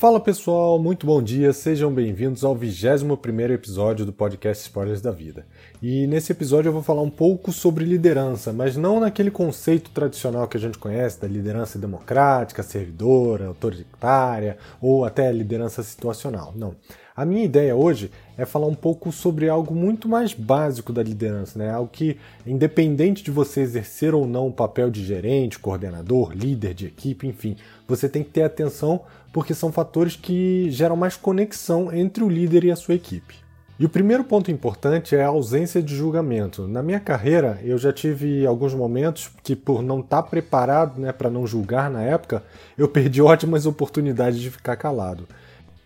Fala pessoal, muito bom dia, sejam bem-vindos ao 21 episódio do podcast Spoilers da Vida. E nesse episódio eu vou falar um pouco sobre liderança, mas não naquele conceito tradicional que a gente conhece da liderança democrática, servidora, autoritária ou até liderança situacional. Não. A minha ideia hoje é falar um pouco sobre algo muito mais básico da liderança, né? Algo que, independente de você exercer ou não o papel de gerente, coordenador, líder de equipe, enfim, você tem que ter atenção porque são fatores que geram mais conexão entre o líder e a sua equipe. E o primeiro ponto importante é a ausência de julgamento. Na minha carreira, eu já tive alguns momentos que, por não estar preparado né, para não julgar na época, eu perdi ótimas oportunidades de ficar calado.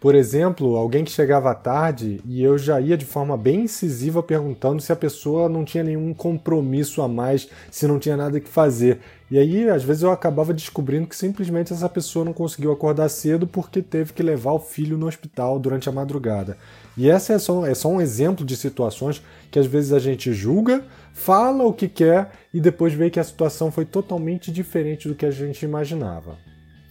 Por exemplo, alguém que chegava tarde e eu já ia de forma bem incisiva perguntando se a pessoa não tinha nenhum compromisso a mais, se não tinha nada que fazer. E aí, às vezes, eu acabava descobrindo que simplesmente essa pessoa não conseguiu acordar cedo porque teve que levar o filho no hospital durante a madrugada. E essa é só, é só um exemplo de situações que às vezes a gente julga, fala o que quer e depois vê que a situação foi totalmente diferente do que a gente imaginava.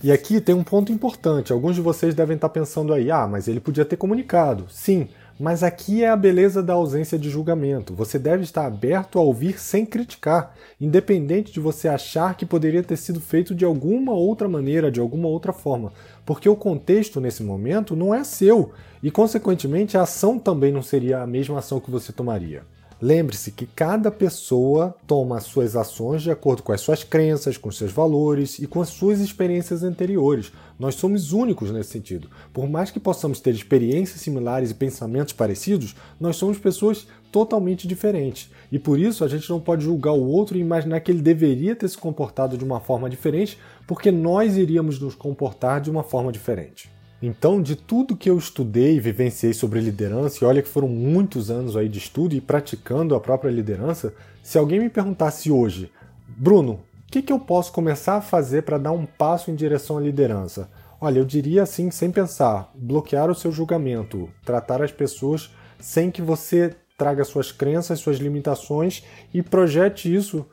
E aqui tem um ponto importante. Alguns de vocês devem estar pensando aí, ah, mas ele podia ter comunicado. Sim, mas aqui é a beleza da ausência de julgamento. Você deve estar aberto a ouvir sem criticar, independente de você achar que poderia ter sido feito de alguma outra maneira, de alguma outra forma, porque o contexto nesse momento não é seu e, consequentemente, a ação também não seria a mesma ação que você tomaria. Lembre-se que cada pessoa toma as suas ações de acordo com as suas crenças, com seus valores e com as suas experiências anteriores. Nós somos únicos nesse sentido. Por mais que possamos ter experiências similares e pensamentos parecidos, nós somos pessoas totalmente diferentes. E por isso a gente não pode julgar o outro e imaginar que ele deveria ter se comportado de uma forma diferente, porque nós iríamos nos comportar de uma forma diferente. Então, de tudo que eu estudei e vivenciei sobre liderança, e olha que foram muitos anos aí de estudo e praticando a própria liderança, se alguém me perguntasse hoje, Bruno, o que, que eu posso começar a fazer para dar um passo em direção à liderança? Olha, eu diria assim, sem pensar, bloquear o seu julgamento, tratar as pessoas sem que você traga suas crenças, suas limitações e projete isso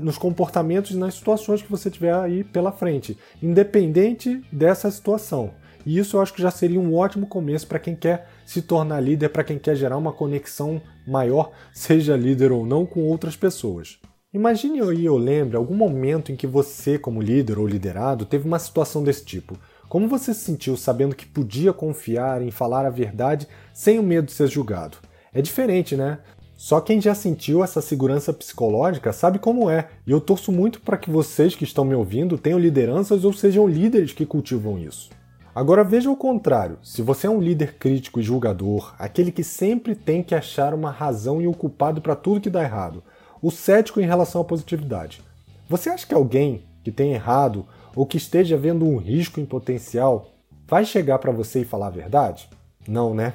nos comportamentos e nas situações que você tiver aí pela frente, independente dessa situação. E isso eu acho que já seria um ótimo começo para quem quer se tornar líder, para quem quer gerar uma conexão maior, seja líder ou não, com outras pessoas. Imagine aí ou lembre algum momento em que você, como líder ou liderado, teve uma situação desse tipo. Como você se sentiu sabendo que podia confiar em falar a verdade sem o medo de ser julgado? É diferente, né? Só quem já sentiu essa segurança psicológica sabe como é, e eu torço muito para que vocês que estão me ouvindo tenham lideranças ou sejam líderes que cultivam isso. Agora veja o contrário. Se você é um líder crítico e julgador, aquele que sempre tem que achar uma razão e o um culpado para tudo que dá errado, o cético em relação à positividade. Você acha que alguém que tem errado ou que esteja vendo um risco em potencial vai chegar para você e falar a verdade? Não, né?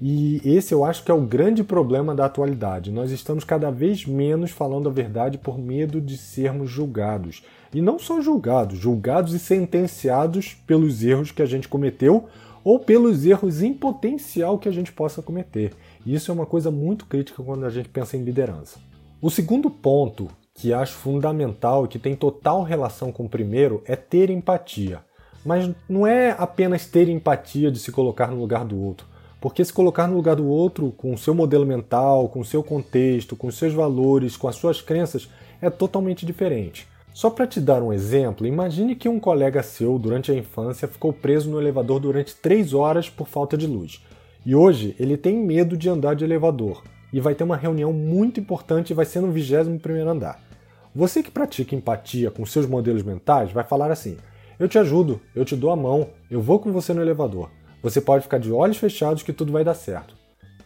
E esse eu acho que é o grande problema da atualidade. Nós estamos cada vez menos falando a verdade por medo de sermos julgados. E não só julgados, julgados e sentenciados pelos erros que a gente cometeu ou pelos erros em potencial que a gente possa cometer. E isso é uma coisa muito crítica quando a gente pensa em liderança. O segundo ponto que acho fundamental e que tem total relação com o primeiro é ter empatia. Mas não é apenas ter empatia de se colocar no lugar do outro porque se colocar no lugar do outro, com o seu modelo mental, com o seu contexto, com os seus valores, com as suas crenças, é totalmente diferente. Só para te dar um exemplo, imagine que um colega seu, durante a infância, ficou preso no elevador durante 3 horas por falta de luz. E hoje ele tem medo de andar de elevador e vai ter uma reunião muito importante e vai ser no 21 andar. Você que pratica empatia com seus modelos mentais vai falar assim: Eu te ajudo, eu te dou a mão, eu vou com você no elevador. Você pode ficar de olhos fechados que tudo vai dar certo.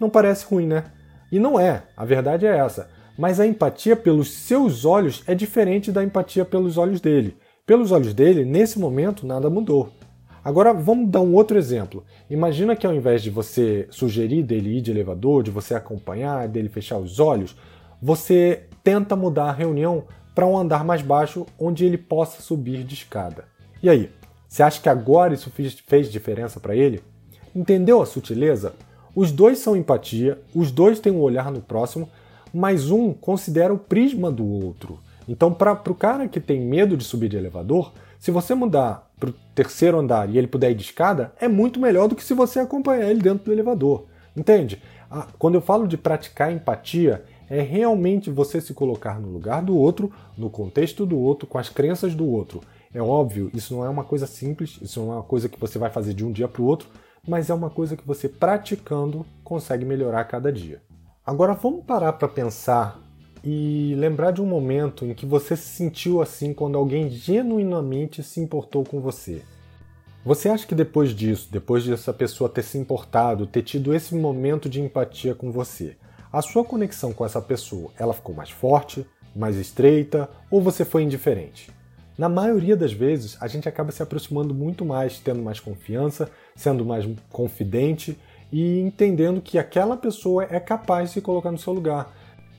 Não parece ruim, né? E não é, a verdade é essa. Mas a empatia pelos seus olhos é diferente da empatia pelos olhos dele. Pelos olhos dele, nesse momento, nada mudou. Agora vamos dar um outro exemplo. Imagina que ao invés de você sugerir dele ir de elevador, de você acompanhar, dele fechar os olhos, você tenta mudar a reunião para um andar mais baixo onde ele possa subir de escada. E aí, você acha que agora isso fez diferença para ele? Entendeu a sutileza? Os dois são empatia, os dois têm um olhar no próximo, mas um considera o prisma do outro. Então, para o cara que tem medo de subir de elevador, se você mudar para o terceiro andar e ele puder ir de escada, é muito melhor do que se você acompanhar ele dentro do elevador. Entende? Quando eu falo de praticar empatia, é realmente você se colocar no lugar do outro, no contexto do outro, com as crenças do outro. É óbvio, isso não é uma coisa simples, isso não é uma coisa que você vai fazer de um dia para o outro, mas é uma coisa que você praticando consegue melhorar cada dia. Agora vamos parar para pensar e lembrar de um momento em que você se sentiu assim quando alguém genuinamente se importou com você. Você acha que depois disso, depois dessa pessoa ter se importado, ter tido esse momento de empatia com você, a sua conexão com essa pessoa, ela ficou mais forte, mais estreita ou você foi indiferente? Na maioria das vezes, a gente acaba se aproximando muito mais, tendo mais confiança, sendo mais confidente e entendendo que aquela pessoa é capaz de se colocar no seu lugar.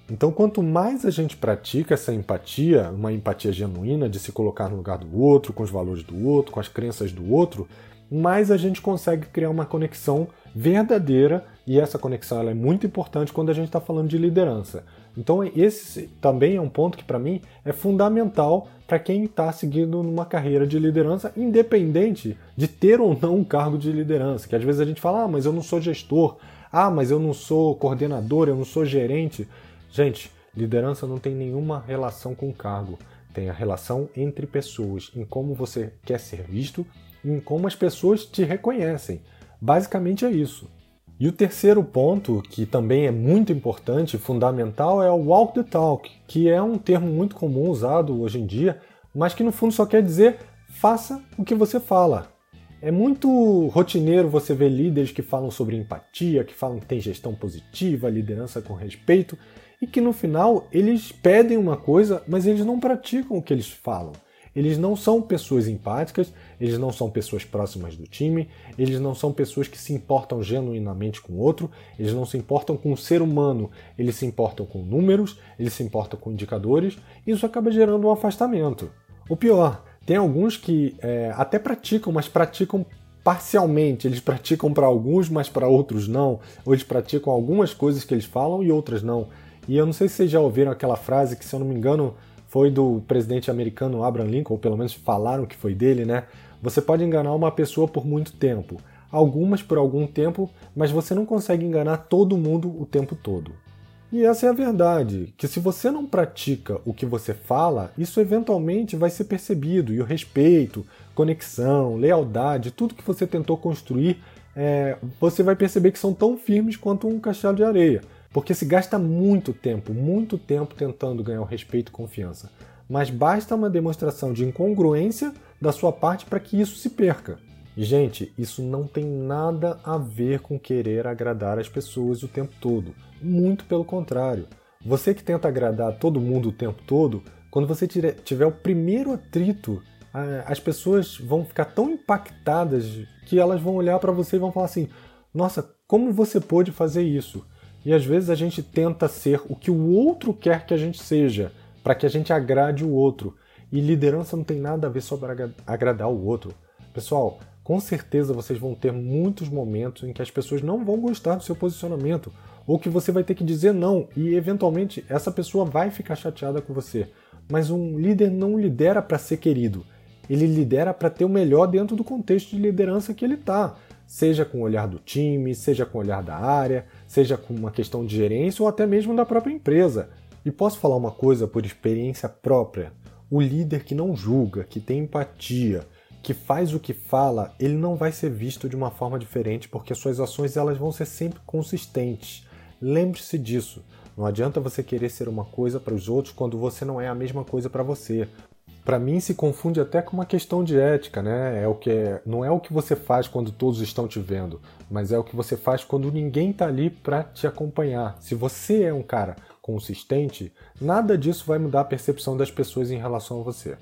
Então, quanto mais a gente pratica essa empatia, uma empatia genuína de se colocar no lugar do outro, com os valores do outro, com as crenças do outro, mais a gente consegue criar uma conexão verdadeira e essa conexão ela é muito importante quando a gente está falando de liderança. Então, esse também é um ponto que, para mim, é fundamental para quem está seguindo numa carreira de liderança, independente de ter ou não um cargo de liderança. Que às vezes a gente fala, ah, mas eu não sou gestor, ah, mas eu não sou coordenador, eu não sou gerente. Gente, liderança não tem nenhuma relação com cargo. Tem a relação entre pessoas, em como você quer ser visto em como as pessoas te reconhecem. Basicamente é isso. E o terceiro ponto, que também é muito importante e fundamental, é o walk the talk, que é um termo muito comum usado hoje em dia, mas que no fundo só quer dizer faça o que você fala. É muito rotineiro você ver líderes que falam sobre empatia, que falam que tem gestão positiva, liderança com respeito, e que no final eles pedem uma coisa, mas eles não praticam o que eles falam. Eles não são pessoas empáticas, eles não são pessoas próximas do time, eles não são pessoas que se importam genuinamente com o outro, eles não se importam com o ser humano, eles se importam com números, eles se importam com indicadores, e isso acaba gerando um afastamento. O pior, tem alguns que é, até praticam, mas praticam parcialmente. Eles praticam para alguns, mas para outros não. Ou eles praticam algumas coisas que eles falam e outras não. E eu não sei se vocês já ouviram aquela frase que, se eu não me engano, foi do presidente americano Abraham Lincoln, ou pelo menos falaram que foi dele, né? Você pode enganar uma pessoa por muito tempo, algumas por algum tempo, mas você não consegue enganar todo mundo o tempo todo. E essa é a verdade, que se você não pratica o que você fala, isso eventualmente vai ser percebido, e o respeito, conexão, lealdade, tudo que você tentou construir, é, você vai perceber que são tão firmes quanto um castelo de areia. Porque se gasta muito tempo, muito tempo tentando ganhar o respeito e confiança. Mas basta uma demonstração de incongruência da sua parte para que isso se perca. Gente, isso não tem nada a ver com querer agradar as pessoas o tempo todo. Muito pelo contrário. Você que tenta agradar todo mundo o tempo todo, quando você tiver o primeiro atrito, as pessoas vão ficar tão impactadas que elas vão olhar para você e vão falar assim: Nossa, como você pôde fazer isso? E às vezes a gente tenta ser o que o outro quer que a gente seja, para que a gente agrade o outro. E liderança não tem nada a ver só para agradar o outro. Pessoal, com certeza vocês vão ter muitos momentos em que as pessoas não vão gostar do seu posicionamento, ou que você vai ter que dizer não, e eventualmente essa pessoa vai ficar chateada com você. Mas um líder não lidera para ser querido, ele lidera para ter o melhor dentro do contexto de liderança que ele está seja com o olhar do time, seja com o olhar da área, seja com uma questão de gerência ou até mesmo da própria empresa. E posso falar uma coisa por experiência própria: o líder que não julga, que tem empatia, que faz o que fala, ele não vai ser visto de uma forma diferente porque suas ações elas vão ser sempre consistentes. Lembre-se disso. Não adianta você querer ser uma coisa para os outros quando você não é a mesma coisa para você para mim se confunde até com uma questão de ética, né? É o que é, não é o que você faz quando todos estão te vendo, mas é o que você faz quando ninguém está ali para te acompanhar. Se você é um cara consistente, nada disso vai mudar a percepção das pessoas em relação a você.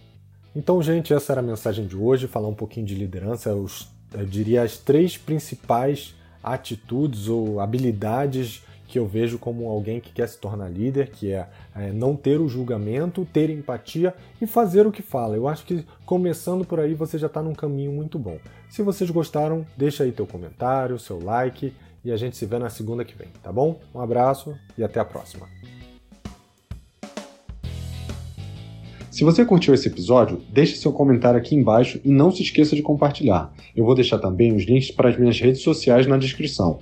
Então, gente, essa era a mensagem de hoje, falar um pouquinho de liderança, os, eu diria as três principais atitudes ou habilidades que eu vejo como alguém que quer se tornar líder, que é, é, não ter o julgamento, ter empatia e fazer o que fala. Eu acho que começando por aí você já está num caminho muito bom. Se vocês gostaram, deixa aí teu comentário, seu like e a gente se vê na segunda que vem, tá bom? Um abraço e até a próxima. Se você curtiu esse episódio, deixe seu comentário aqui embaixo e não se esqueça de compartilhar. Eu vou deixar também os links para as minhas redes sociais na descrição.